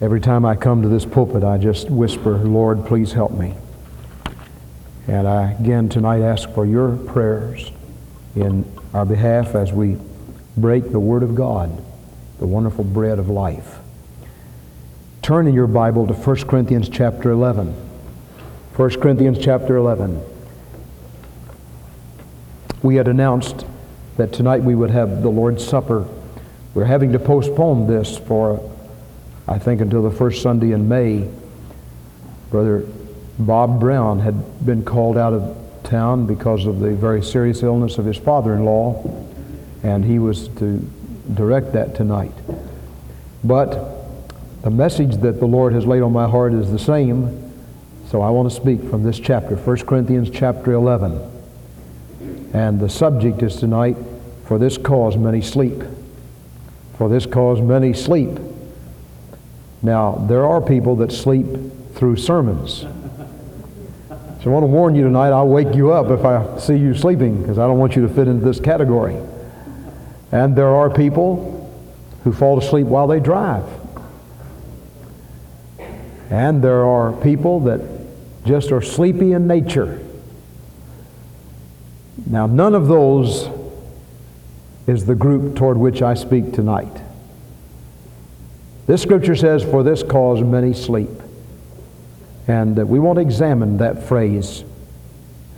Every time I come to this pulpit, I just whisper, Lord, please help me. And I again tonight ask for your prayers in our behalf as we break the Word of God, the wonderful bread of life. Turn in your Bible to 1 Corinthians chapter 11. 1 Corinthians chapter 11. We had announced that tonight we would have the Lord's Supper. We're having to postpone this for, I think, until the first Sunday in May. Brother Bob Brown had been called out of town because of the very serious illness of his father-in-law, and he was to direct that tonight. But the message that the Lord has laid on my heart is the same, so I want to speak from this chapter, 1 Corinthians chapter 11. And the subject is tonight, For this cause many sleep. For this cause many sleep. Now, there are people that sleep through sermons. So I want to warn you tonight, I'll wake you up if I see you sleeping because I don't want you to fit into this category. And there are people who fall asleep while they drive. And there are people that just are sleepy in nature. Now, none of those is the group toward which I speak tonight. This scripture says, For this cause many sleep. And uh, we want to examine that phrase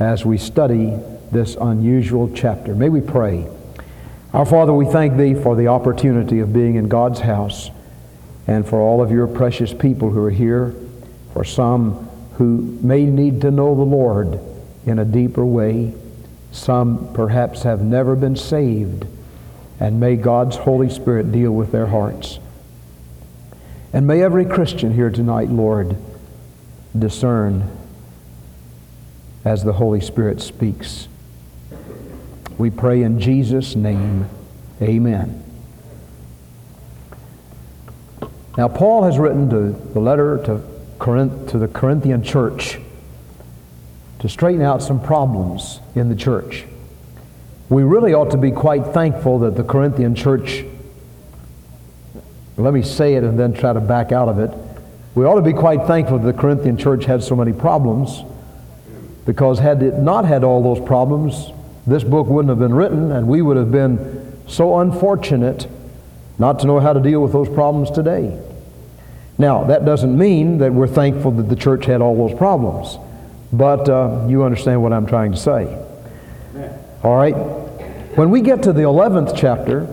as we study this unusual chapter. May we pray. Our Father, we thank Thee for the opportunity of being in God's house and for all of your precious people who are here, for some who may need to know the Lord in a deeper way. Some perhaps have never been saved, and may God's Holy Spirit deal with their hearts. And may every Christian here tonight, Lord, discern as the Holy Spirit speaks. We pray in Jesus' name, amen. Now, Paul has written to the letter to, Corinth, to the Corinthian church to straighten out some problems in the church. We really ought to be quite thankful that the Corinthian church, let me say it and then try to back out of it. We ought to be quite thankful that the Corinthian church had so many problems because had it not had all those problems, this book wouldn't have been written and we would have been so unfortunate not to know how to deal with those problems today. Now, that doesn't mean that we're thankful that the church had all those problems, but uh, you understand what I'm trying to say. All right? When we get to the 11th chapter,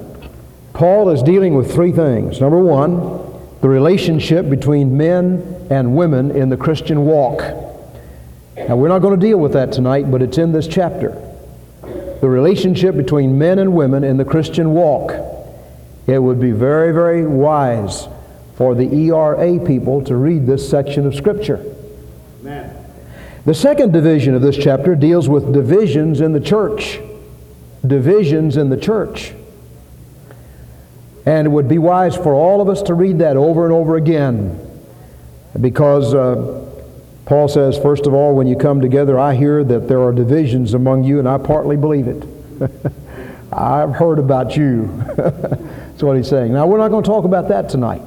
Paul is dealing with three things. Number one, the relationship between men and women in the Christian walk. Now, we're not going to deal with that tonight, but it's in this chapter. The relationship between men and women in the Christian walk. It would be very, very wise for the ERA people to read this section of Scripture. Amen. The second division of this chapter deals with divisions in the church. Divisions in the church. And it would be wise for all of us to read that over and over again. Because uh, Paul says, first of all, when you come together, I hear that there are divisions among you, and I partly believe it. I've heard about you. That's what he's saying. Now, we're not going to talk about that tonight.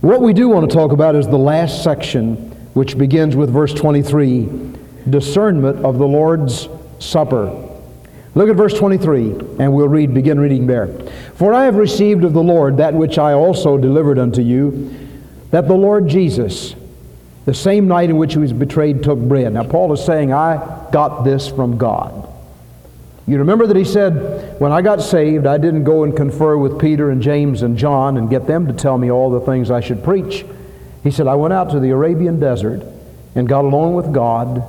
What we do want to talk about is the last section, which begins with verse 23 discernment of the Lord's Supper. Look at verse 23, and we'll read, begin reading there. For I have received of the Lord that which I also delivered unto you, that the Lord Jesus, the same night in which he was betrayed, took bread. Now, Paul is saying, I got this from God. You remember that he said, When I got saved, I didn't go and confer with Peter and James and John and get them to tell me all the things I should preach. He said, I went out to the Arabian desert and got alone with God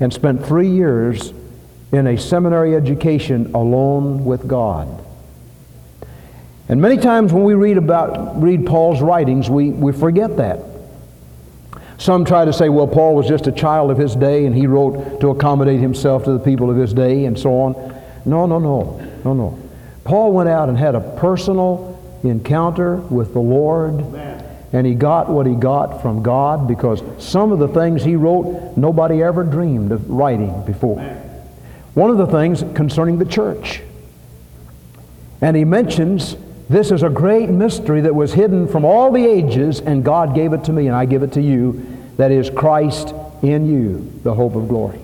and spent three years in a seminary education alone with God. And many times when we read about read Paul's writings, we, we forget that. Some try to say, well, Paul was just a child of his day and he wrote to accommodate himself to the people of his day and so on. No, no, no, no, no. Paul went out and had a personal encounter with the Lord. And he got what he got from God because some of the things he wrote, nobody ever dreamed of writing before. One of the things concerning the church. And he mentions This is a great mystery that was hidden from all the ages, and God gave it to me, and I give it to you. That is Christ in you, the hope of glory.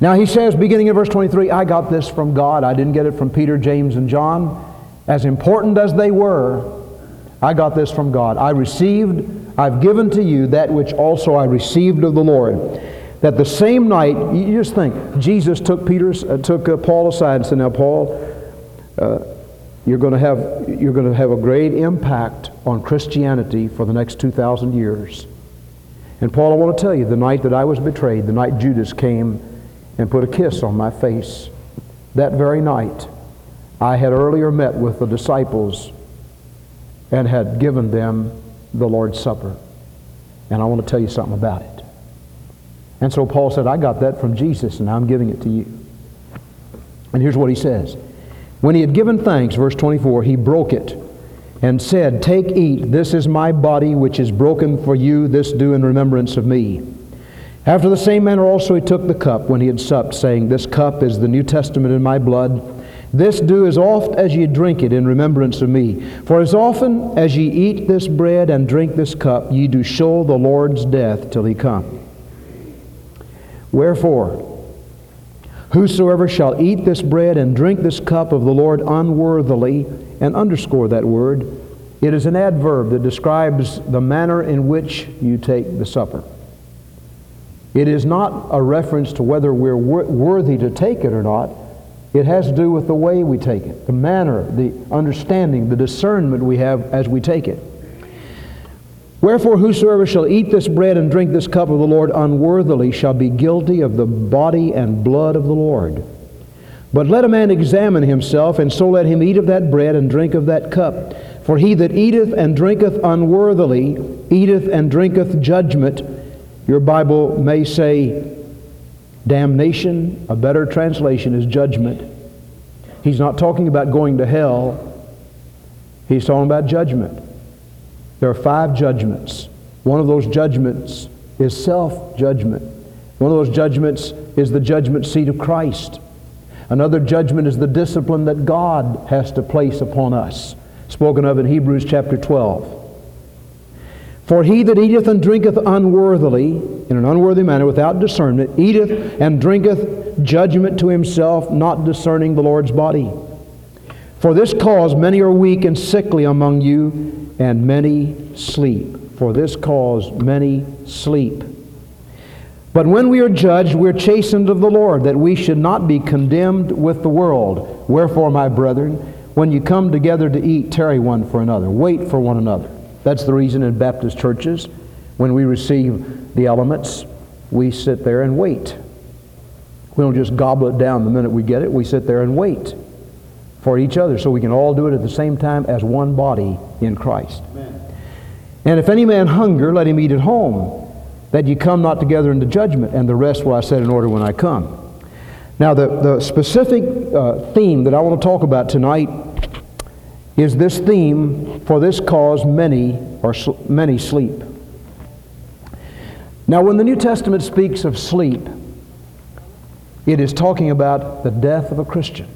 Now he says, beginning in verse 23, I got this from God. I didn't get it from Peter, James, and John. As important as they were, I got this from God. I received, I've given to you that which also I received of the Lord. That the same night, you just think, Jesus took Peter, uh, took uh, Paul aside and said, "Now, Paul, uh, you're going to have you're going to have a great impact on Christianity for the next 2,000 years." And Paul, I want to tell you, the night that I was betrayed, the night Judas came and put a kiss on my face, that very night, I had earlier met with the disciples and had given them the Lord's Supper. And I want to tell you something about it. And so Paul said, I got that from Jesus, and I'm giving it to you. And here's what he says. When he had given thanks, verse 24, he broke it and said, Take, eat, this is my body which is broken for you, this do in remembrance of me. After the same manner also he took the cup when he had supped, saying, This cup is the New Testament in my blood. This do as oft as ye drink it in remembrance of me. For as often as ye eat this bread and drink this cup, ye do show the Lord's death till he come. Wherefore, whosoever shall eat this bread and drink this cup of the Lord unworthily, and underscore that word, it is an adverb that describes the manner in which you take the supper. It is not a reference to whether we're worthy to take it or not. It has to do with the way we take it, the manner, the understanding, the discernment we have as we take it. Wherefore, whosoever shall eat this bread and drink this cup of the Lord unworthily shall be guilty of the body and blood of the Lord. But let a man examine himself, and so let him eat of that bread and drink of that cup. For he that eateth and drinketh unworthily eateth and drinketh judgment. Your Bible may say damnation. A better translation is judgment. He's not talking about going to hell. He's talking about judgment. There are five judgments. One of those judgments is self judgment. One of those judgments is the judgment seat of Christ. Another judgment is the discipline that God has to place upon us, spoken of in Hebrews chapter 12. For he that eateth and drinketh unworthily, in an unworthy manner, without discernment, eateth and drinketh judgment to himself, not discerning the Lord's body. For this cause many are weak and sickly among you, and many sleep. For this cause many sleep. But when we are judged, we're chastened of the Lord, that we should not be condemned with the world. Wherefore, my brethren, when you come together to eat, tarry one for another. Wait for one another. That's the reason in Baptist churches, when we receive the elements, we sit there and wait. We don't just gobble it down the minute we get it. We sit there and wait for each other so we can all do it at the same time as one body in Christ. Amen. And if any man hunger, let him eat at home, that ye come not together into judgment, and the rest will I set in order when I come. Now, the, the specific uh, theme that I want to talk about tonight is this theme, for this cause many or sl- many sleep. Now, when the New Testament speaks of sleep, it is talking about the death of a Christian.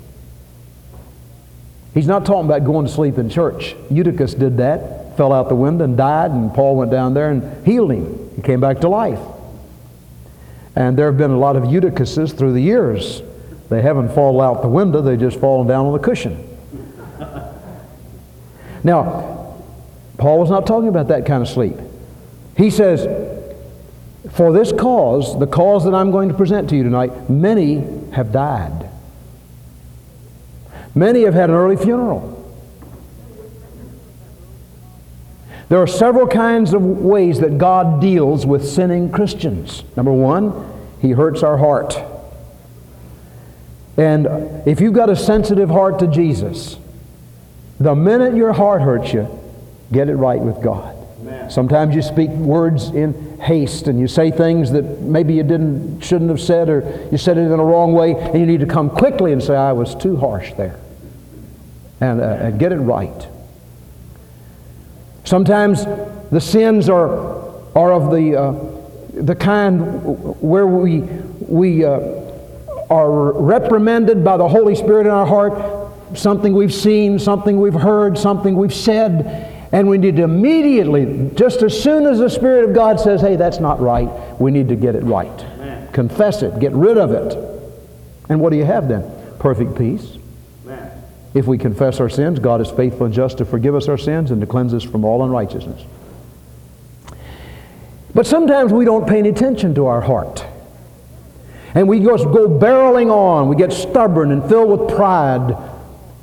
He's not talking about going to sleep in church. Eutychus did that, fell out the window and died, and Paul went down there and healed him. He came back to life. And there have been a lot of Eutychuses through the years. They haven't fallen out the window, they've just fallen down on the cushion. Now, Paul was not talking about that kind of sleep. He says, For this cause, the cause that I'm going to present to you tonight, many have died. Many have had an early funeral. There are several kinds of ways that God deals with sinning Christians. Number one, He hurts our heart. And if you've got a sensitive heart to Jesus, the minute your heart hurts you, get it right with God. Amen. Sometimes you speak words in haste and you say things that maybe you didn't shouldn't have said or you said it in a wrong way and you need to come quickly and say I was too harsh there and, uh, and get it right. Sometimes the sins are, are of the, uh, the kind where we, we uh, are reprimanded by the Holy Spirit in our heart, something we've seen, something we've heard, something we've said, and we need to immediately, just as soon as the Spirit of God says, hey, that's not right, we need to get it right. Amen. Confess it, get rid of it. And what do you have then? Perfect peace. If we confess our sins, God is faithful and just to forgive us our sins and to cleanse us from all unrighteousness. But sometimes we don't pay any attention to our heart. And we just go barreling on. We get stubborn and filled with pride.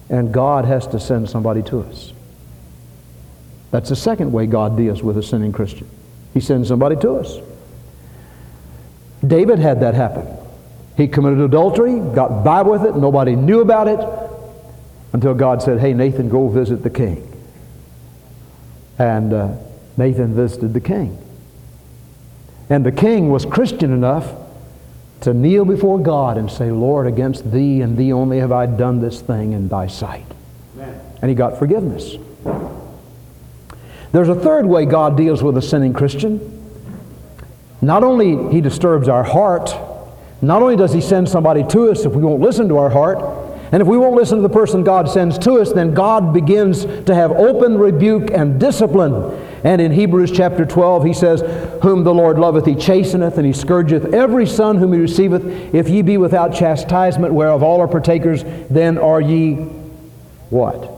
And God has to send somebody to us. That's the second way God deals with a sinning Christian. He sends somebody to us. David had that happen. He committed adultery, got by with it, nobody knew about it until God said, Hey, Nathan, go visit the king. And uh, Nathan visited the king. And the king was Christian enough to kneel before God and say, Lord, against thee and thee only have I done this thing in thy sight. Amen. And he got forgiveness. There's a third way God deals with a sinning Christian. Not only he disturbs our heart, not only does he send somebody to us if we won't listen to our heart, and if we won't listen to the person God sends to us, then God begins to have open rebuke and discipline. And in Hebrews chapter 12, he says, Whom the Lord loveth, he chasteneth, and he scourgeth every son whom he receiveth. If ye be without chastisement, whereof all are partakers, then are ye what?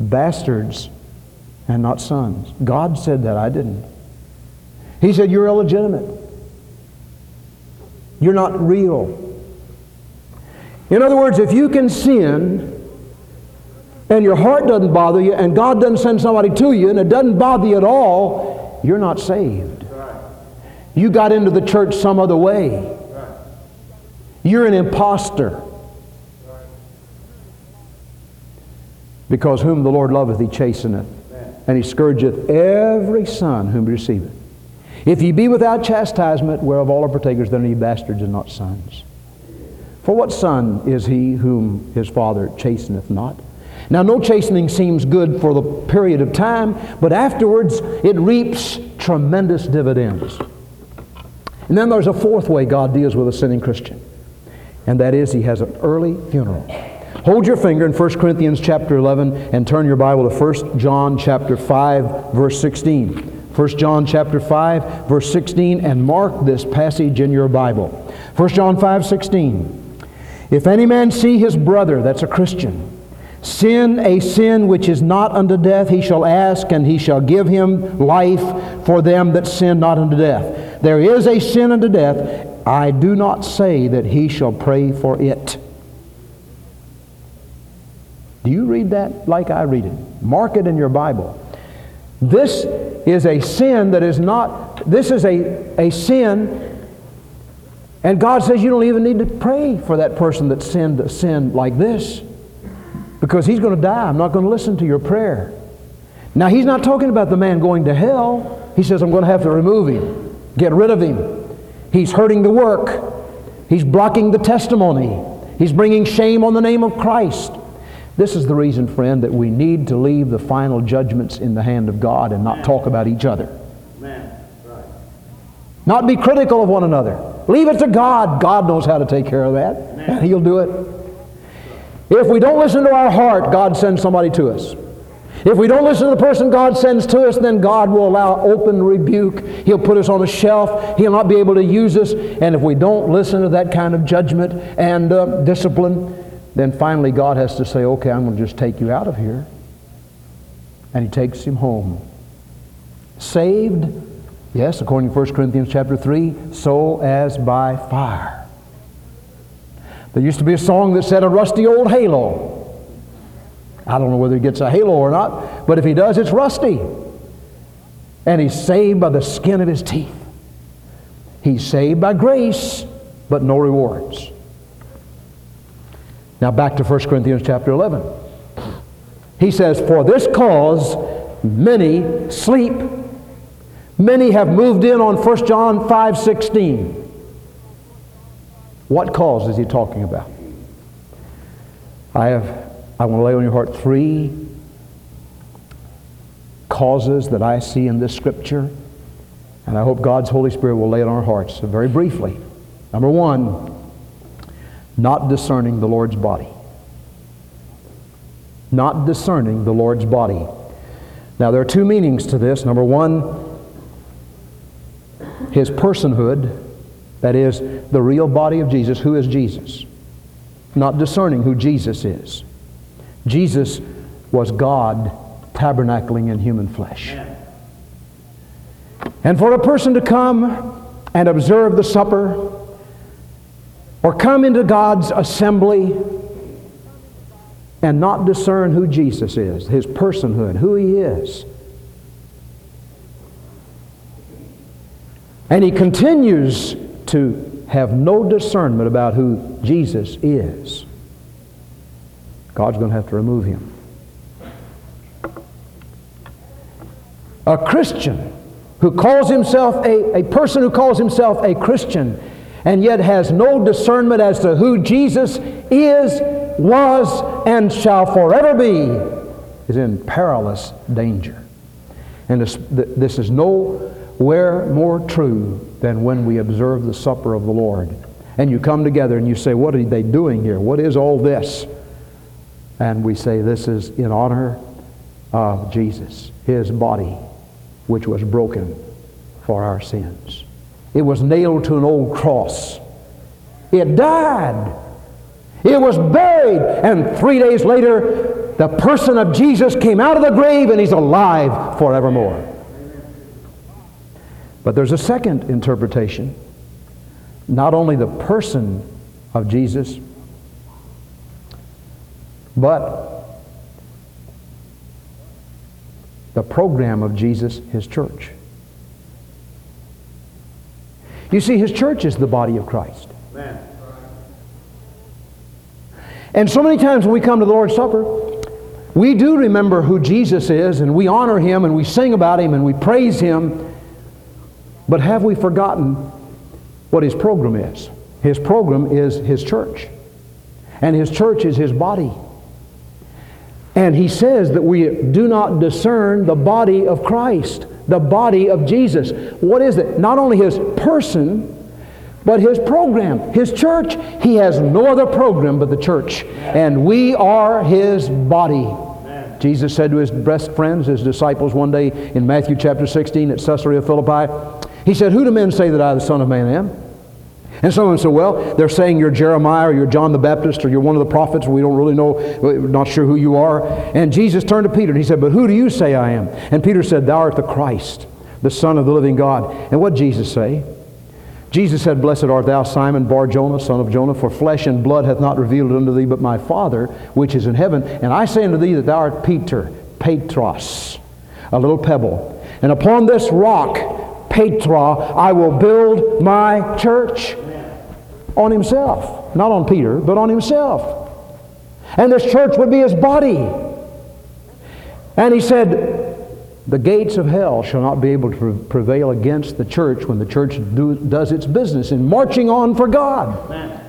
Bastards and not sons. God said that, I didn't. He said, You're illegitimate. You're not real. In other words, if you can sin and your heart doesn't bother you, and God doesn't send somebody to you, and it doesn't bother you at all, you're not saved. You got into the church some other way. You're an impostor. Because whom the Lord loveth, he chasteneth, and he scourgeth every son whom he receiveth. If ye be without chastisement, whereof all are partakers, then are ye bastards and not sons. For what son is he whom his father chasteneth not? Now, no chastening seems good for the period of time, but afterwards it reaps tremendous dividends. And then there's a fourth way God deals with a sinning Christian, and that is he has an early funeral. Hold your finger in 1 Corinthians chapter 11 and turn your Bible to 1 John chapter 5 verse 16. 1 John chapter 5 verse 16 and mark this passage in your Bible. 1 John 5 16. If any man see his brother, that's a Christian, sin a sin which is not unto death, he shall ask, and he shall give him life for them that sin not unto death. There is a sin unto death. I do not say that he shall pray for it. Do you read that like I read it? Mark it in your Bible. This is a sin that is not, this is a, a sin, and God says you don't even need to pray for that person that sinned a sin like this because he's going to die. I'm not going to listen to your prayer. Now, he's not talking about the man going to hell. He says, I'm going to have to remove him, get rid of him. He's hurting the work, he's blocking the testimony, he's bringing shame on the name of Christ. This is the reason, friend, that we need to leave the final judgments in the hand of God and not talk about each other. Not be critical of one another. Leave it to God. God knows how to take care of that, and He'll do it. If we don't listen to our heart, God sends somebody to us. If we don't listen to the person God sends to us, then God will allow open rebuke. He'll put us on a shelf. He'll not be able to use us. And if we don't listen to that kind of judgment and uh, discipline, then finally God has to say, okay, I'm going to just take you out of here. And he takes him home. Saved, yes, according to 1 Corinthians chapter 3, so as by fire. There used to be a song that said, A rusty old halo. I don't know whether he gets a halo or not, but if he does, it's rusty. And he's saved by the skin of his teeth. He's saved by grace, but no rewards. Now back to 1 Corinthians chapter 11. He says, For this cause many sleep. Many have moved in on 1 John 5 16. What cause is he talking about? I have I want to lay on your heart three causes that I see in this scripture, and I hope God's Holy Spirit will lay it on our hearts. Very briefly. Number one, not discerning the Lord's body. not discerning the Lord's body. Now, there are two meanings to this. Number one, his personhood, that is, the real body of Jesus. Who is Jesus? Not discerning who Jesus is. Jesus was God tabernacling in human flesh. And for a person to come and observe the supper, or come into God's assembly and not discern who Jesus is, his personhood, who he is. And he continues to have no discernment about who Jesus is. God's going to have to remove him. A Christian who calls himself a, a person who calls himself a Christian and yet has no discernment as to who Jesus is, was, and shall forever be, is in perilous danger. And this, this is nowhere more true than when we observe the supper of the Lord. And you come together and you say, What are they doing here? What is all this? And we say, This is in honor of Jesus, his body, which was broken for our sins. It was nailed to an old cross. It died. It was buried. And three days later, the person of Jesus came out of the grave and he's alive forevermore. But there's a second interpretation. Not only the person of Jesus, but the program of Jesus, his church. You see, his church is the body of Christ. Amen. And so many times when we come to the Lord's Supper, we do remember who Jesus is and we honor him and we sing about him and we praise him. But have we forgotten what his program is? His program is his church. And his church is his body. And he says that we do not discern the body of Christ the body of Jesus. What is it? Not only his person, but his program, his church. He has no other program but the church. And we are his body. Jesus said to his best friends, his disciples, one day in Matthew chapter 16 at Caesarea Philippi, He said, Who do men say that I, the Son of Man, am? And someone said, well, they're saying you're Jeremiah or you're John the Baptist or you're one of the prophets. We don't really know, we're not sure who you are. And Jesus turned to Peter and he said, but who do you say I am? And Peter said, thou art the Christ, the Son of the living God. And what Jesus say? Jesus said, Blessed art thou, Simon Bar Jonah, son of Jonah, for flesh and blood hath not revealed it unto thee, but my Father which is in heaven. And I say unto thee that thou art Peter, Petros, a little pebble. And upon this rock, Petra, I will build my church on himself. Not on Peter, but on himself. And this church would be his body. And he said, the gates of hell shall not be able to prevail against the church when the church do, does its business in marching on for God. Amen.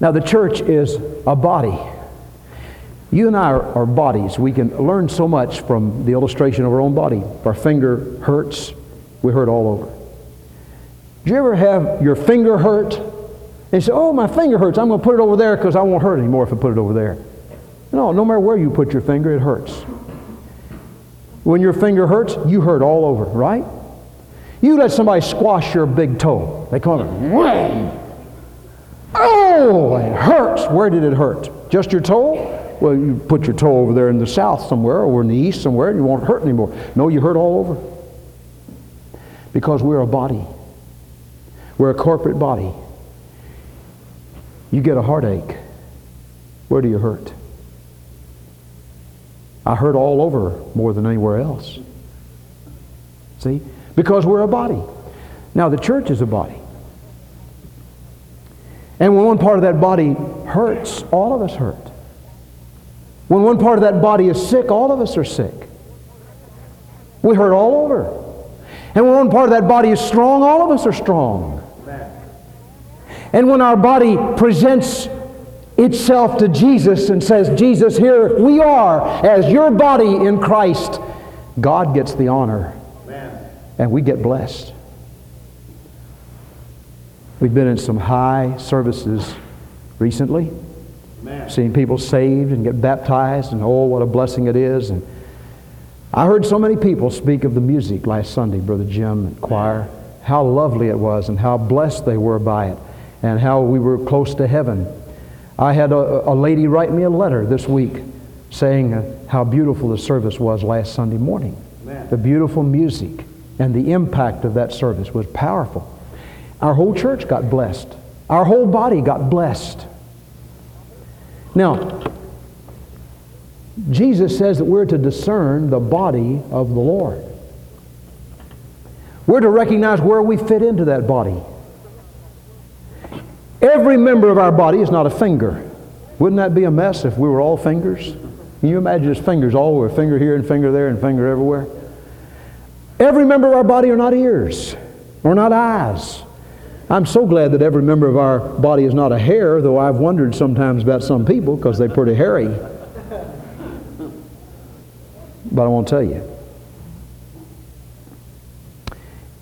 Now, the church is a body. You and I are, are, bodies. We can learn so much from the illustration of our own body. If our finger hurts, we hurt all over. Do you ever have your finger hurt and you say, oh, my finger hurts. I'm going to put it over there because I won't hurt anymore if I put it over there. No, no matter where you put your finger, it hurts. When your finger hurts, you hurt all over, right? You let somebody squash your big toe. They and wham! Oh, it hurts. Where did it hurt? Just your toe? Well, you put your toe over there in the south somewhere or in the east somewhere and you won't hurt anymore. No, you hurt all over. Because we're a body. We're a corporate body. You get a heartache. Where do you hurt? I hurt all over more than anywhere else. See? Because we're a body. Now, the church is a body. And when one part of that body hurts, all of us hurt. When one part of that body is sick, all of us are sick. We hurt all over. And when one part of that body is strong, all of us are strong. And when our body presents itself to Jesus and says, Jesus, here we are as your body in Christ, God gets the honor. Amen. And we get blessed. We've been in some high services recently. Amen. Seeing people saved and get baptized, and oh, what a blessing it is. And I heard so many people speak of the music last Sunday, Brother Jim and choir, how lovely it was and how blessed they were by it and how we were close to heaven. I had a, a lady write me a letter this week saying uh, how beautiful the service was last Sunday morning. Amen. The beautiful music and the impact of that service was powerful. Our whole church got blessed. Our whole body got blessed. Now, Jesus says that we're to discern the body of the Lord. We're to recognize where we fit into that body. Every member of our body is not a finger. Wouldn't that be a mess if we were all fingers? Can you imagine just fingers all over, finger here and finger there and finger everywhere? Every member of our body are not ears or not eyes. I'm so glad that every member of our body is not a hair, though I've wondered sometimes about some people because they're pretty hairy. But I won't tell you.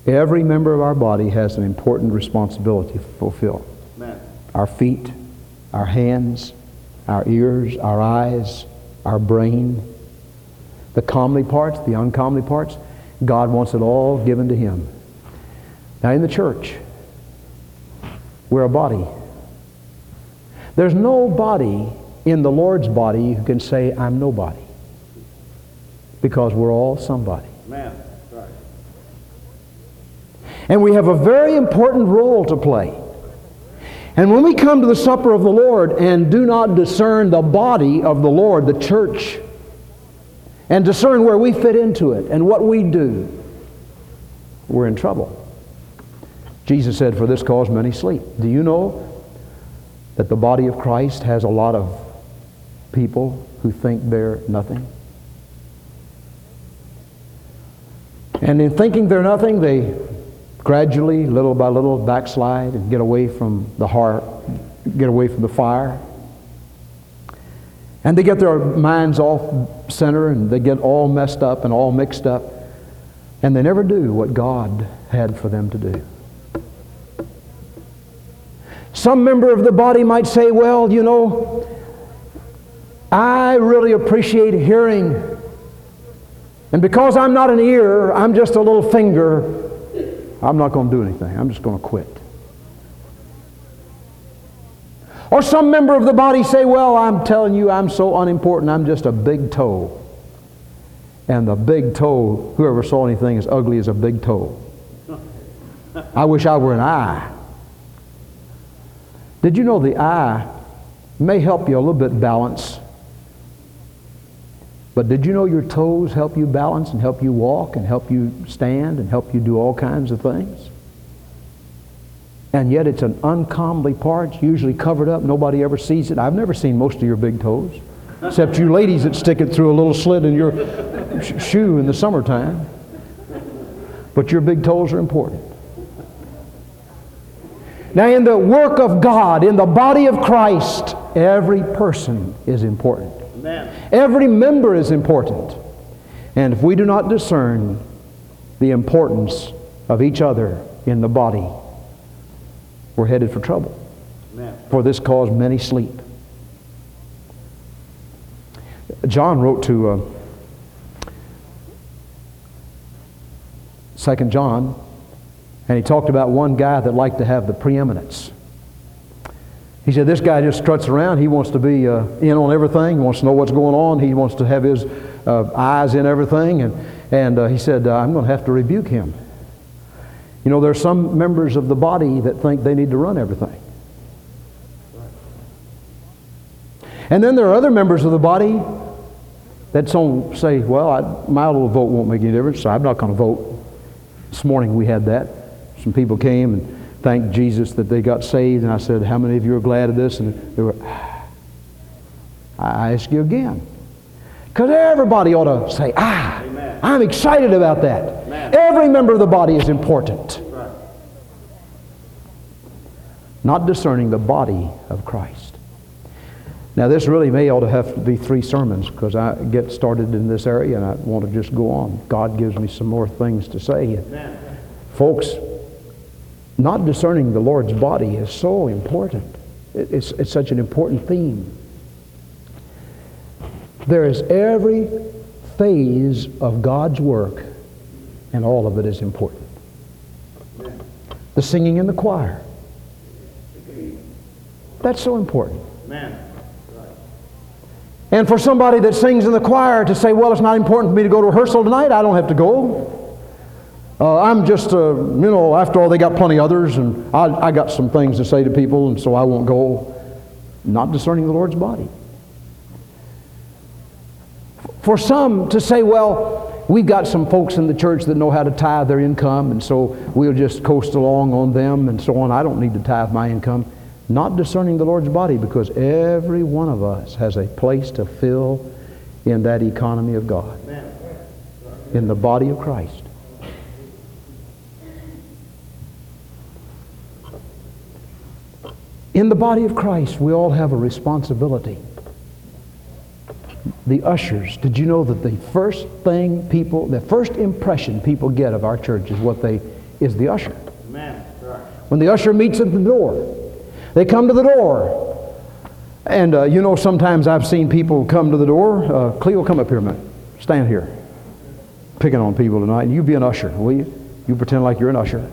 Every member of our body has an important responsibility to fulfill. Amen. Our feet, our hands, our ears, our eyes, our brain, the comely parts, the uncomely parts. God wants it all given to Him. Now, in the church, we're a body. There's no body in the Lord's body who can say, I'm nobody. Because we're all somebody. Amen. Right. And we have a very important role to play. And when we come to the supper of the Lord and do not discern the body of the Lord, the church, and discern where we fit into it and what we do, we're in trouble. Jesus said, For this cause many sleep. Do you know that the body of Christ has a lot of people who think they're nothing? And in thinking they're nothing, they gradually, little by little, backslide and get away from the heart, get away from the fire. And they get their minds off center and they get all messed up and all mixed up. And they never do what God had for them to do. Some member of the body might say, well, you know, I really appreciate hearing. And because I'm not an ear, I'm just a little finger, I'm not going to do anything. I'm just going to quit. Or some member of the body say, well, I'm telling you, I'm so unimportant, I'm just a big toe. And the big toe, whoever saw anything as ugly as a big toe. I wish I were an eye. Did you know the eye may help you a little bit balance? But did you know your toes help you balance and help you walk and help you stand and help you do all kinds of things? And yet it's an uncomely part, usually covered up. Nobody ever sees it. I've never seen most of your big toes, except you ladies that stick it through a little slit in your sh- shoe in the summertime. But your big toes are important. Now, in the work of God, in the body of Christ, every person is important. Amen. Every member is important. And if we do not discern the importance of each other in the body, we're headed for trouble. Amen. For this cause many sleep. John wrote to uh, 2 John, and he talked about one guy that liked to have the preeminence. He said, This guy just struts around. He wants to be uh, in on everything. He wants to know what's going on. He wants to have his uh, eyes in everything. And, and uh, he said, I'm going to have to rebuke him. You know, there are some members of the body that think they need to run everything. And then there are other members of the body that some say, well, I, my little vote won't make any difference, so I'm not going to vote. This morning we had that. Some people came and thanked Jesus that they got saved, and I said, how many of you are glad of this? And they were, I ask you again. Because everybody ought to say, ah, Amen. I'm excited about that. Amen. Every member of the body is important. Right. Not discerning the body of Christ. Now, this really may ought to have to be three sermons because I get started in this area and I want to just go on. God gives me some more things to say. Amen. Folks, not discerning the Lord's body is so important. It's, it's such an important theme. There is every phase of God's work, and all of it is important. The singing in the choir. That's so important. Amen. And for somebody that sings in the choir to say, well, it's not important for me to go to rehearsal tonight, I don't have to go. Uh, I'm just, uh, you know, after all, they got plenty others, and I, I got some things to say to people, and so I won't go. Not discerning the Lord's body. For some to say, well, we've got some folks in the church that know how to tithe their income, and so we'll just coast along on them and so on. I don't need to tithe my income. Not discerning the Lord's body because every one of us has a place to fill in that economy of God, in the body of Christ. In the body of Christ, we all have a responsibility. The ushers, did you know that the first thing people, the first impression people get of our church is what they, is the usher. Amen. Right. When the usher meets at the door, they come to the door. And uh, you know, sometimes I've seen people come to the door. Uh, Cleo, come up here a minute. Stand here. Picking on people tonight. And you be an usher, will you? You pretend like you're an usher.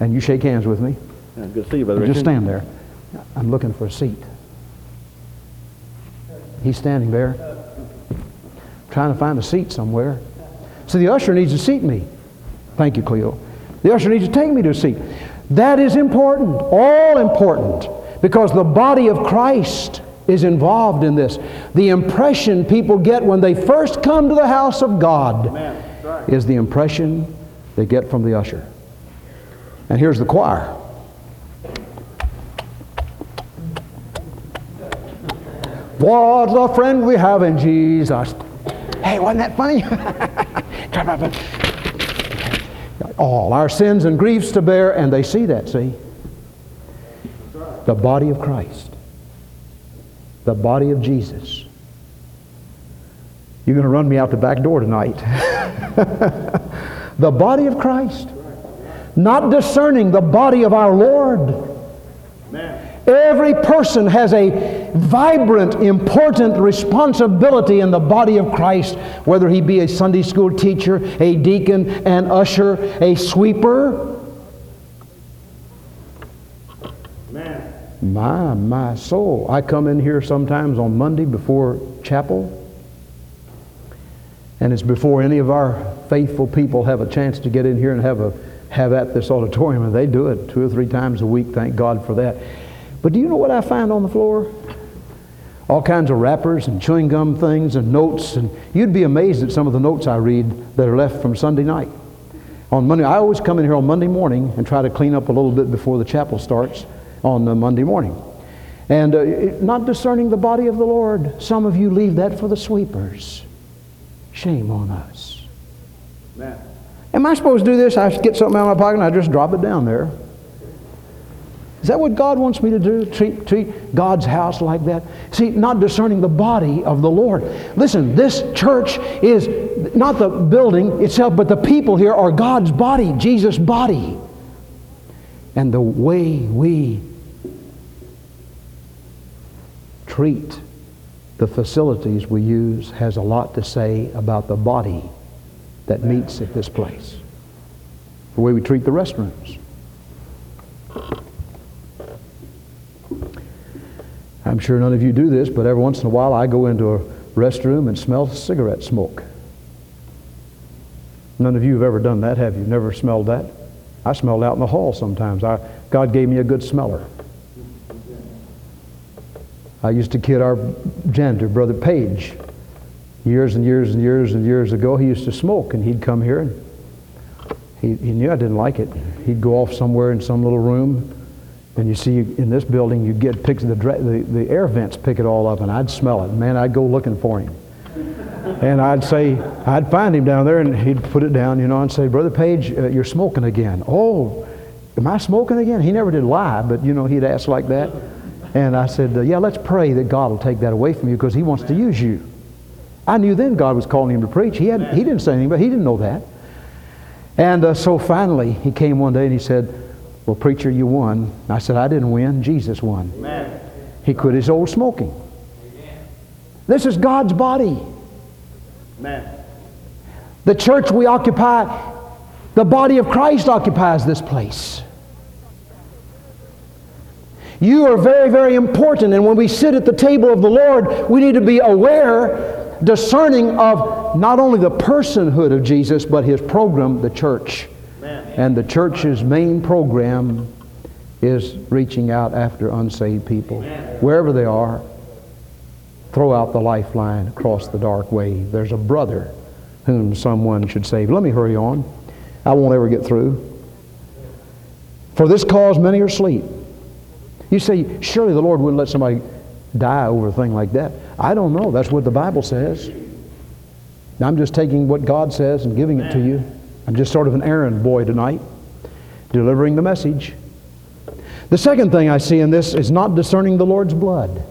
And you shake hands with me. Yeah, good to see you, Brother Just stand there. I'm looking for a seat. He's standing there, trying to find a seat somewhere. So the usher needs to seat me. Thank you, Cleo. The usher needs to take me to a seat. That is important, all important, because the body of Christ is involved in this. The impression people get when they first come to the house of God Right. is the impression they get from the usher. And here's the choir. What's a friend we have in Jesus? Hey, wasn't that funny? All our sins and griefs to bear, and they see that, see? The body of Christ. The body of Jesus. You're going to run me out the back door tonight. the body of Christ. Not discerning the body of our Lord. Amen. Every person has a vibrant, important responsibility in the body of Christ, whether he be a Sunday school teacher, a deacon, an usher, a sweeper. Amen. My, my soul. I come in here sometimes on Monday before chapel, and it's before any of our faithful people have a chance to get in here and have, a, have at this auditorium, and they do it two or three times a week. Thank God for that. But do you know what I find on the floor? All kinds of wrappers and chewing gum things and notes, and you'd be amazed at some of the notes I read that are left from Sunday night. On Monday, I always come in here on Monday morning and try to clean up a little bit before the chapel starts on Monday morning. And uh, not discerning the body of the Lord, some of you leave that for the sweepers. Shame on us. Amen. Am I supposed to do this? I get something out of my pocket and I just drop it down there. Is that what God wants me to do? Treat, treat God's house like that? See, not discerning the body of the Lord. Listen, this church is not the building itself, but the people here are God's body, Jesus' body. And the way we treat the facilities we use has a lot to say about the body that meets at this place. The way we treat the restrooms. I'm sure none of you do this, but every once in a while I go into a restroom and smell cigarette smoke. None of you have ever done that, have you? Never smelled that? I smelled out in the hall sometimes. I, God gave me a good smeller. I used to kid our janitor, Brother Page, years and years and years and years ago. He used to smoke, and he'd come here, and he, he knew I didn't like it. He'd go off somewhere in some little room, and you see in this building, you get picks the, the the air vents pick it all up, and I'd smell it. Man, I'd go looking for him, and I'd say I'd find him down there, and he'd put it down, you know, and say, Brother Page, uh, you're smoking again. Oh, am I smoking again? He never did lie, but you know, he'd ask like that. And I said, uh, Yeah, let's pray that God will take that away from you because He wants to use you. I knew then God was calling him to preach. He, had, he didn't say anything, but he didn't know that. And uh, so finally, he came one day and he said, Well, preacher, you won. I said, I didn't win. Jesus won. Amen. He quit his old smoking. This is God's body. Amen. The church we occupy, the body of Christ occupies this place. You are very, very important, and when we sit at the table of the Lord, we need to be aware, discerning of not only the personhood of Jesus, but his program, the church. Amen. And the church's main program is reaching out after unsaved people. Wherever they are, throw out the lifeline across the dark wave. There's a brother whom someone should save. Let me hurry on. I won't ever get through. For this cause many are asleep. You say, surely the Lord wouldn't let somebody die over a thing like that. I don't know. That's what the Bible says. I'm just taking what God says and giving it to you. I'm just sort of an errand boy tonight, delivering the message. The second thing I see in this is not discerning the Lord's blood.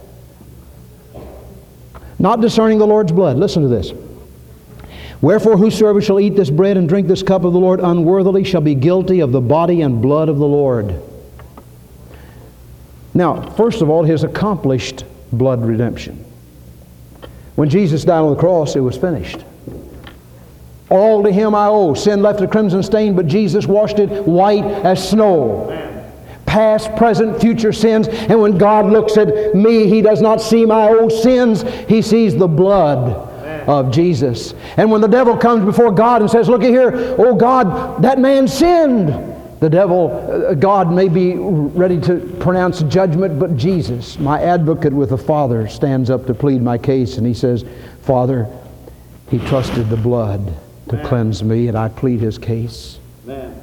Not discerning the Lord's blood. Listen to this. Wherefore, whosoever shall eat this bread and drink this cup of the Lord unworthily shall be guilty of the body and blood of the Lord. Now, first of all, his accomplished blood redemption. When Jesus died on the cross, it was finished. All to him I owe. Sin left a crimson stain, but Jesus washed it white as snow. Past, present, future sins. And when God looks at me, he does not see my old sins, he sees the blood of Jesus. And when the devil comes before God and says, Look at here, oh God, that man sinned. The devil, uh, God may be ready to pronounce judgment, but Jesus, my advocate with the Father, stands up to plead my case and he says, Father, he trusted the blood to cleanse me, and I plead his case. Amen.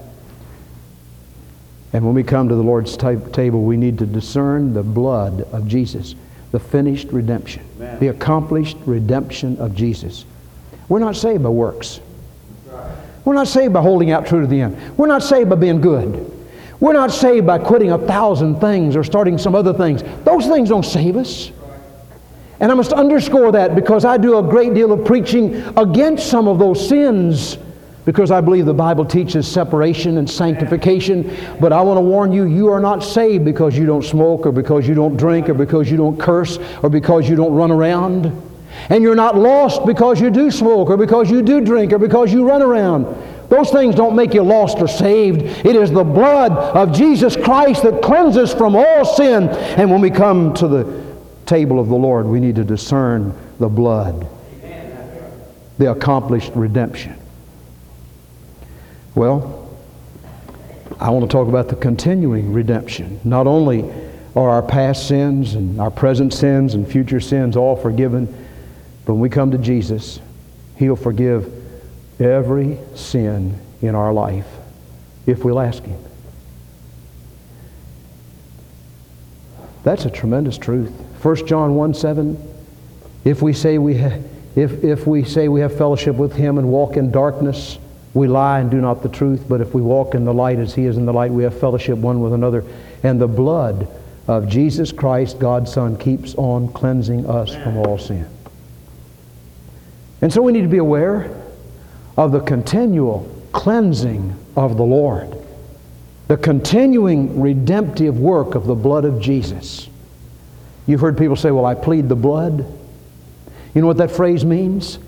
And when we come to the Lord's ta- table, we need to discern the blood of Jesus, the finished redemption, Amen. the accomplished redemption of Jesus. We're not saved by works. We're not saved by holding out true to the end. We're not saved by being good. We're not saved by quitting a thousand things or starting some other things. Those things don't save us. And I must underscore that because I do a great deal of preaching against some of those sins because I believe the Bible teaches separation and sanctification. But I want to warn you, you are not saved because you don't smoke or because you don't drink or because you don't curse or because you don't run around. And you're not lost because you do smoke or because you do drink or because you run around. Those things don't make you lost or saved. It is the blood of Jesus Christ that cleanses from all sin. And when we come to the table of the Lord, we need to discern the blood, the accomplished redemption. Well, I want to talk about the continuing redemption. Not only are our past sins and our present sins and future sins all forgiven, but when we come to Jesus, He'll forgive every sin in our life if we'll ask Him. That's a tremendous truth. 1 John 1 7. If we say we ha- if, if we say we have fellowship with him and walk in darkness, we lie and do not the truth. But if we walk in the light as he is in the light, we have fellowship one with another. And the blood of Jesus Christ, God's Son, keeps on cleansing us from all sin. And so we need to be aware of the continual cleansing of the Lord, the continuing redemptive work of the blood of Jesus. You've heard people say, Well, I plead the blood. You know what that phrase means?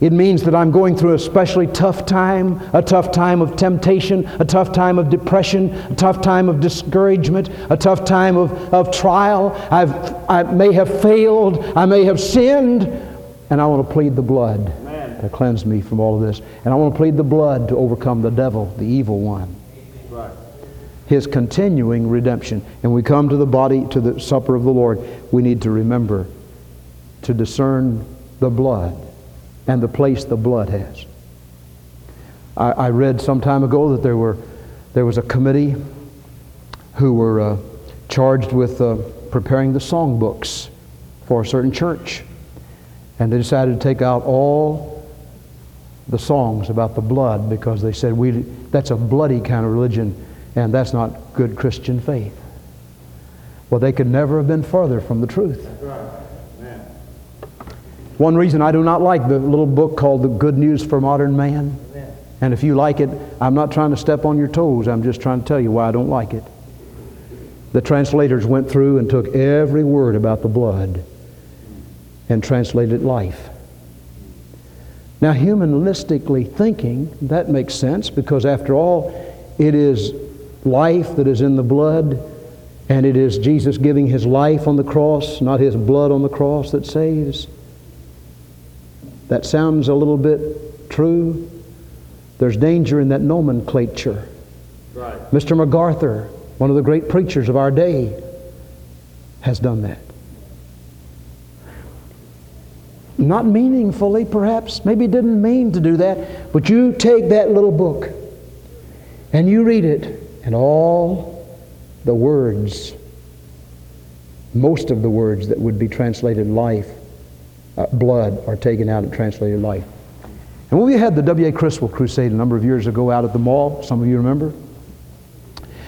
It means that I'm going through a especially tough time, a tough time of temptation, a tough time of depression, a tough time of discouragement, a tough time of, of trial. I've, I may have failed, I may have sinned, and I want to plead the blood Amen. to cleanse me from all of this. And I want to plead the blood to overcome the devil, the evil one. His continuing redemption. And we come to the body, to the supper of the Lord, we need to remember to discern the blood and the place the blood has. I, I read some time ago that there, were, there was a committee who were uh, charged with uh, preparing the songbooks for a certain church. And they decided to take out all the songs about the blood because they said we, that's a bloody kind of religion and that's not good Christian faith. Well, they could never have been further from the truth. One reason I do not like the little book called The Good News for Modern Man, and if you like it, I'm not trying to step on your toes, I'm just trying to tell you why I don't like it. The translators went through and took every word about the blood and translated life. Now, humanistically thinking, that makes sense because, after all, it is life that is in the blood, and it is Jesus giving his life on the cross, not his blood on the cross, that saves. That sounds a little bit true. There's danger in that nomenclature. Right. Mr. MacArthur, one of the great preachers of our day, has done that. Not meaningfully, perhaps. Maybe didn't mean to do that. But you take that little book and you read it, and all the words, most of the words that would be translated life, uh, blood, are taken out and translated life. And when we had the W.A. Criswell crusade a number of years ago out at the mall, some of you remember,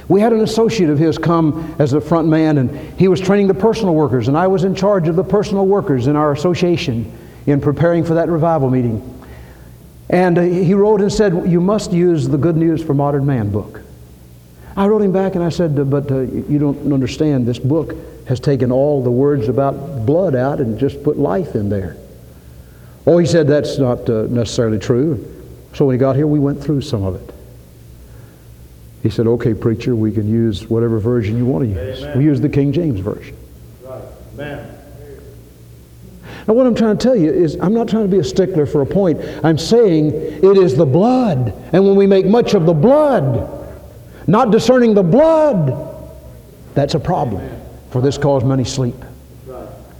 we had an associate of his come as the front man, and he was training the personal workers, and I was in charge of the personal workers in our association in preparing for that revival meeting. And uh, he wrote and said, You must use the Good News for Modern Man book. I wrote him back and I said, But uh, you don't understand. This book has taken all the words about blood out and just put life in there. Oh, he said that's not uh, necessarily true. So when he got here, we went through some of it. He said, Okay, preacher, we can use whatever version you want to use. Amen. We use the King James Version. Right. Amen. Now, what I'm trying to tell you is, I'm not trying to be a stickler for a point. I'm saying it is the blood. And when we make much of the blood, not discerning the blood, that's a problem. For this cause many sleep.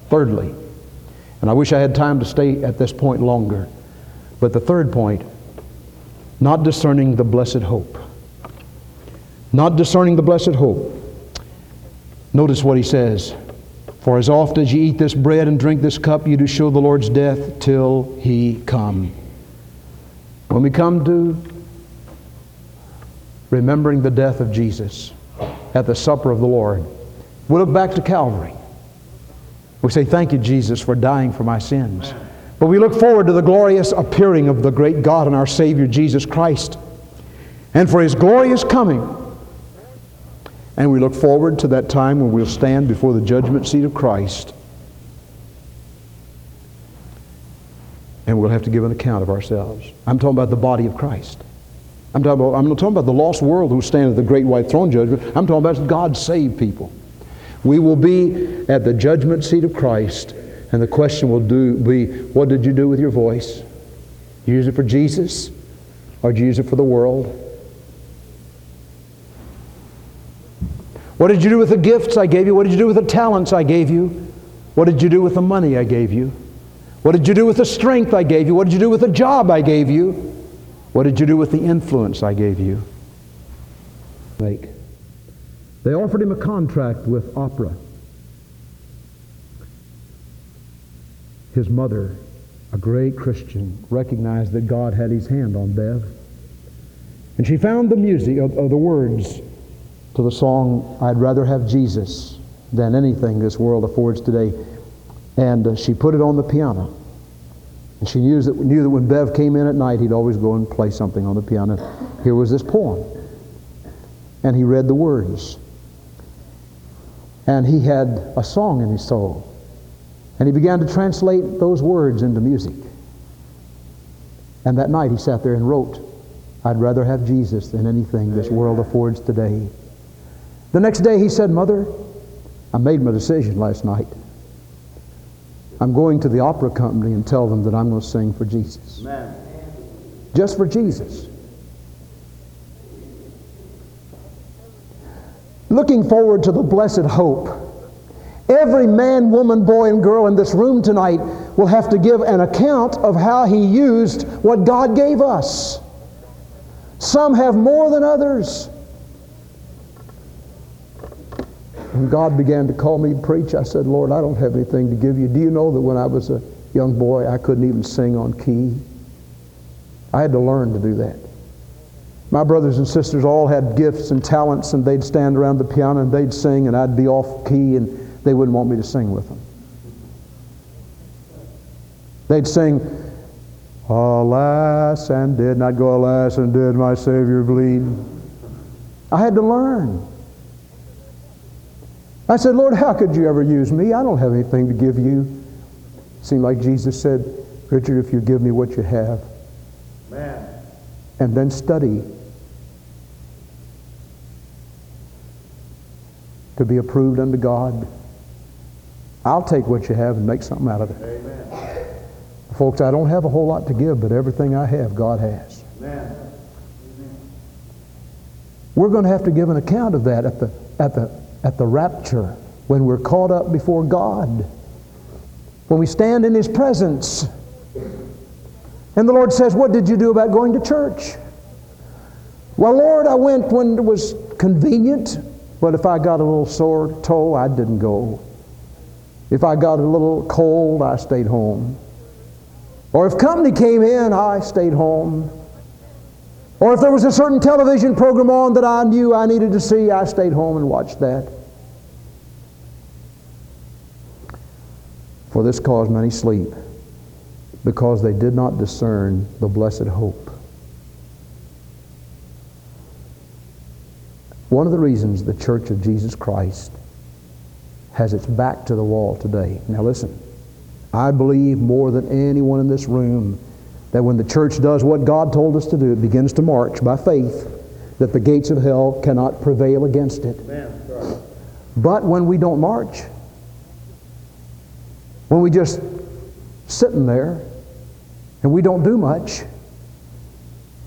Thirdly, and I wish I had time to stay at this point longer, but the third point, not discerning the blessed hope. Not discerning the blessed hope. Notice what he says. For as oft as ye eat this bread and drink this cup, you do show the Lord's death till he come. When we come to remembering the death of Jesus at the supper of the Lord, we look back to Calvary. We say, Thank you, Jesus, for dying for my sins. But we look forward to the glorious appearing of the great God and our Savior, Jesus Christ, and for his glorious coming. And we look forward to that time when we'll stand before the judgment seat of Christ. And we'll have to give an account of ourselves. I'm talking about the body of Christ. I'm, talking about, I'm not talking about the lost world who stand at the great white throne judgment. I'm talking about God saved people. We will be at the judgment seat of Christ, and the question will do, be what did you do with your voice? You use it for Jesus, or did you use it for the world? What did you do with the gifts I gave you? What did you do with the talents I gave you? What did you do with the money I gave you? What did you do with the strength I gave you? What did you do with the job I gave you? What did you do with the influence I gave you? Make. They offered him a contract with opera. His mother, a great Christian, recognized that God had his hand on Bev. And she found the music of, of the words to the song, I'd rather have Jesus than anything this world affords today. And uh, she put it on the piano. And she knew that, knew that when Bev came in at night, he'd always go and play something on the piano. Here was this poem. And he read the words. And he had a song in his soul. And he began to translate those words into music. And that night he sat there and wrote, I'd rather have Jesus than anything this world affords today. The next day he said, Mother, I made my decision last night. I'm going to the opera company and tell them that I'm going to sing for Jesus. Amen. Just for Jesus. Looking forward to the blessed hope. Every man, woman, boy, and girl in this room tonight will have to give an account of how he used what God gave us. Some have more than others. When God began to call me to preach, I said, Lord, I don't have anything to give you. Do you know that when I was a young boy, I couldn't even sing on key? I had to learn to do that. My brothers and sisters all had gifts and talents, and they'd stand around the piano and they'd sing, and I'd be off key, and they wouldn't want me to sing with them. They'd sing, Alas and did, I'd go, Alas and did my Savior bleed. I had to learn. I said, Lord, how could you ever use me? I don't have anything to give you. Seemed like Jesus said, Richard, if you give me what you have, Amen. and then study to be approved unto God, I'll take what you have and make something out of it. Amen. Folks, I don't have a whole lot to give, but everything I have, God has. Amen. We're going to have to give an account of that at the, at the, at the rapture when we're caught up before God, when we stand in His presence. And the Lord says, What did you do about going to church? Well, Lord, I went when it was convenient, but if I got a little sore toe, I didn't go. If I got a little cold, I stayed home. Or if company came in, I stayed home. Or if there was a certain television program on that I knew I needed to see, I stayed home and watched that. For this caused many sleep, because they did not discern the blessed hope. One of the reasons the Church of Jesus Christ has its back to the wall today. Now listen, I believe more than anyone in this room that when the church does what God told us to do, it begins to march by faith, that the gates of hell cannot prevail against it. But when we don't march, when we just sitting there and we don't do much,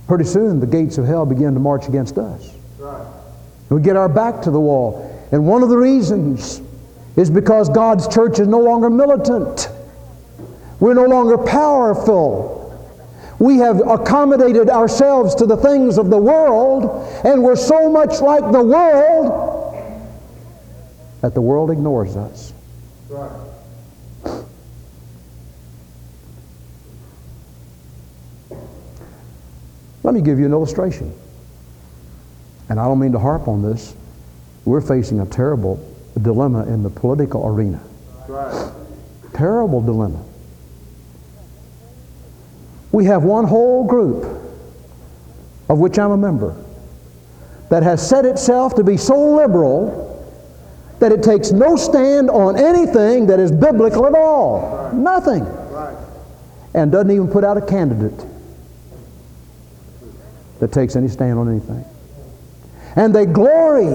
pretty soon the gates of hell begin to march against us. We get our back to the wall. And one of the reasons is because God's church is no longer militant. We're no longer powerful. We have accommodated ourselves to the things of the world, and we're so much like the world that the world ignores us. Right. Let me give you an illustration. And I don't mean to harp on this. We're facing a terrible dilemma in the political arena. Right. Terrible dilemma. We have one whole group, of which I'm a member, that has set itself to be so liberal that it takes no stand on anything that is biblical at all. Nothing. Right. And doesn't even put out a candidate that takes any stand on anything. And they glory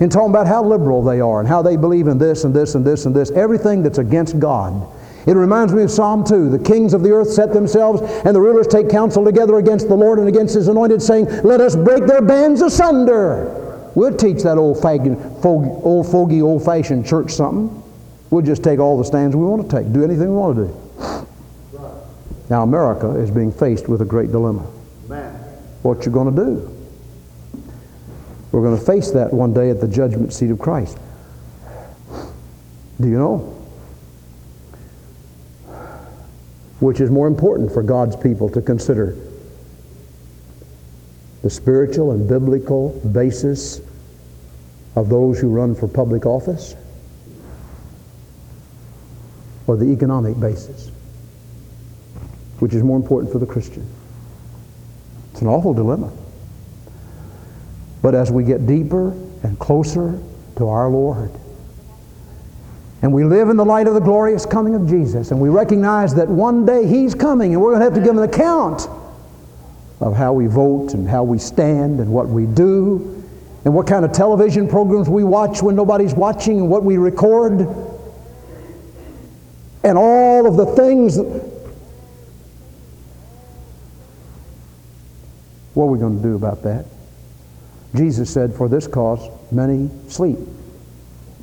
in talking about how liberal they are and how they believe in this and this and this and this, everything that's against God. It reminds me of Psalm 2. The kings of the earth set themselves, and the rulers take counsel together against the Lord and against his anointed, saying, Let us break their bands asunder. We'll teach that old, fag- fogey, old fogey, old fashioned church something. We'll just take all the stands we want to take, do anything we want to do. Now, America is being faced with a great dilemma. Amen. What you going to do? We're going to face that one day at the judgment seat of Christ. Do you know? Which is more important for God's people to consider? The spiritual and biblical basis of those who run for public office? Or the economic basis? Which is more important for the Christian? It's an awful dilemma. But as we get deeper and closer to our Lord, and we live in the light of the glorious coming of Jesus, and we recognize that one day He's coming, and we're going to have to give an account of how we vote, and how we stand, and what we do, and what kind of television programs we watch when nobody's watching, and what we record, and all of the things. What are we going to do about that? Jesus said, For this cause many sleep.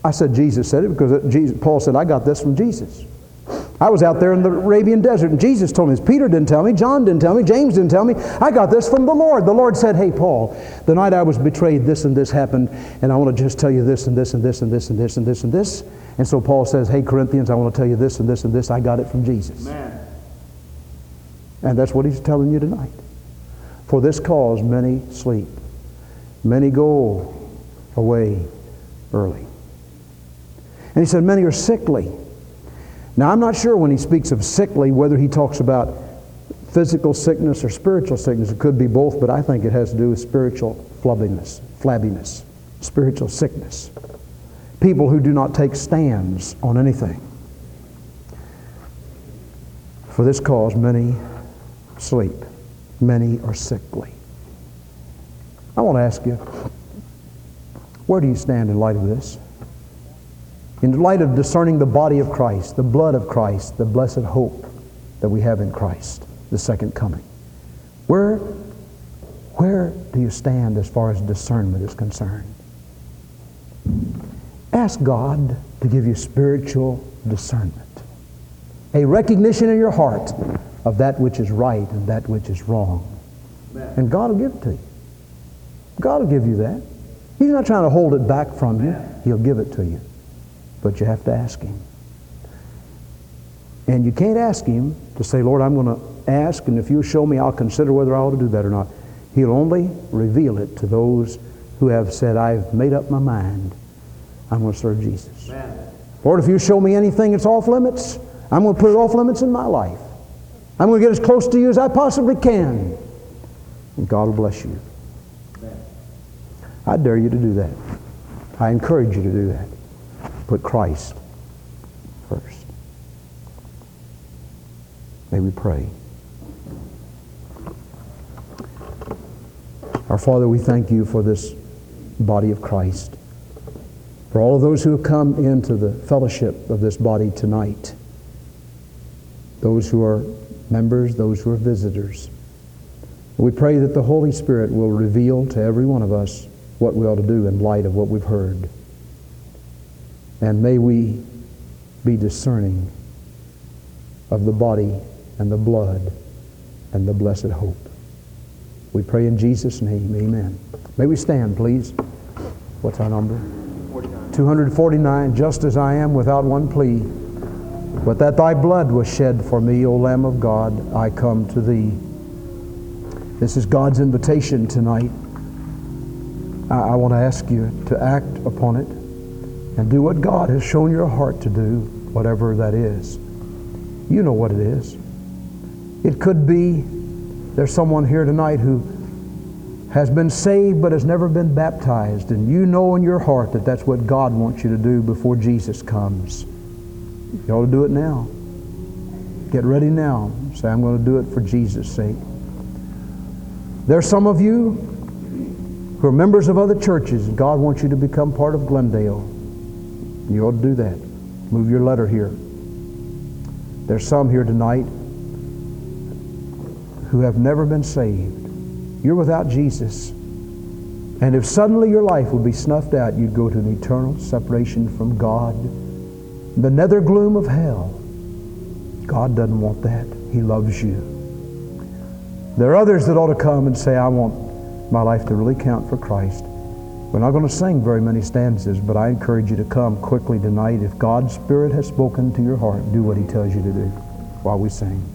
I said Jesus said it because Jesus, Paul said, I got this from Jesus. I was out there in the Arabian desert and Jesus told me this. Peter didn't tell me, John didn't tell me, James didn't tell me. I got this from the Lord. The Lord said, Hey, Paul, the night I was betrayed, this and this happened, and I want to just tell you this and this and this and this and this and this and this. And so Paul says, Hey, Corinthians, I want to tell you this and this and this. I got it from Jesus. Amen. And that's what he's telling you tonight. For this cause many sleep. Many go away early. And he said, Many are sickly. Now, I'm not sure when he speaks of sickly whether he talks about physical sickness or spiritual sickness. It could be both, but I think it has to do with spiritual flubbiness, flabbiness, spiritual sickness. People who do not take stands on anything. For this cause, many sleep, many are sickly. I want to ask you, where do you stand in light of this? In light of discerning the body of Christ, the blood of Christ, the blessed hope that we have in Christ, the second coming. Where, where do you stand as far as discernment is concerned? Ask God to give you spiritual discernment, a recognition in your heart of that which is right and that which is wrong. And God will give it to you. God will give you that. He's not trying to hold it back from you. He'll give it to you. But you have to ask Him. And you can't ask Him to say, Lord, I'm going to ask, and if you show me, I'll consider whether I ought to do that or not. He'll only reveal it to those who have said, I've made up my mind. I'm going to serve Jesus. Amen. Lord, if you show me anything that's off limits, I'm going to put it off limits in my life. I'm going to get as close to you as I possibly can. And God will bless you. Amen. I dare you to do that. I encourage you to do that. Put Christ first. May we pray. Our Father, we thank you for this body of Christ, for all of those who have come into the fellowship of this body tonight, those who are members, those who are visitors. We pray that the Holy Spirit will reveal to every one of us what we ought to do in light of what we've heard. And may we be discerning of the body and the blood and the blessed hope. We pray in Jesus' name, amen. May we stand, please. What's our number? 249, just as I am without one plea. But that thy blood was shed for me, O Lamb of God, I come to thee. This is God's invitation tonight. I, I want to ask you to act upon it and do what God has shown your heart to do, whatever that is. You know what it is. It could be there's someone here tonight who has been saved but has never been baptized, and you know in your heart that that's what God wants you to do before Jesus comes. You ought to do it now. Get ready now. Say, I'm going to do it for Jesus' sake. There's some of you who are members of other churches, God wants you to become part of Glendale. You ought to do that. Move your letter here. There's some here tonight who have never been saved. You're without Jesus. And if suddenly your life would be snuffed out, you'd go to an eternal separation from God, the nether gloom of hell. God doesn't want that. He loves you. There are others that ought to come and say, I want my life to really count for Christ. We're not going to sing very many stanzas, but I encourage you to come quickly tonight. If God's Spirit has spoken to your heart, do what He tells you to do while we sing.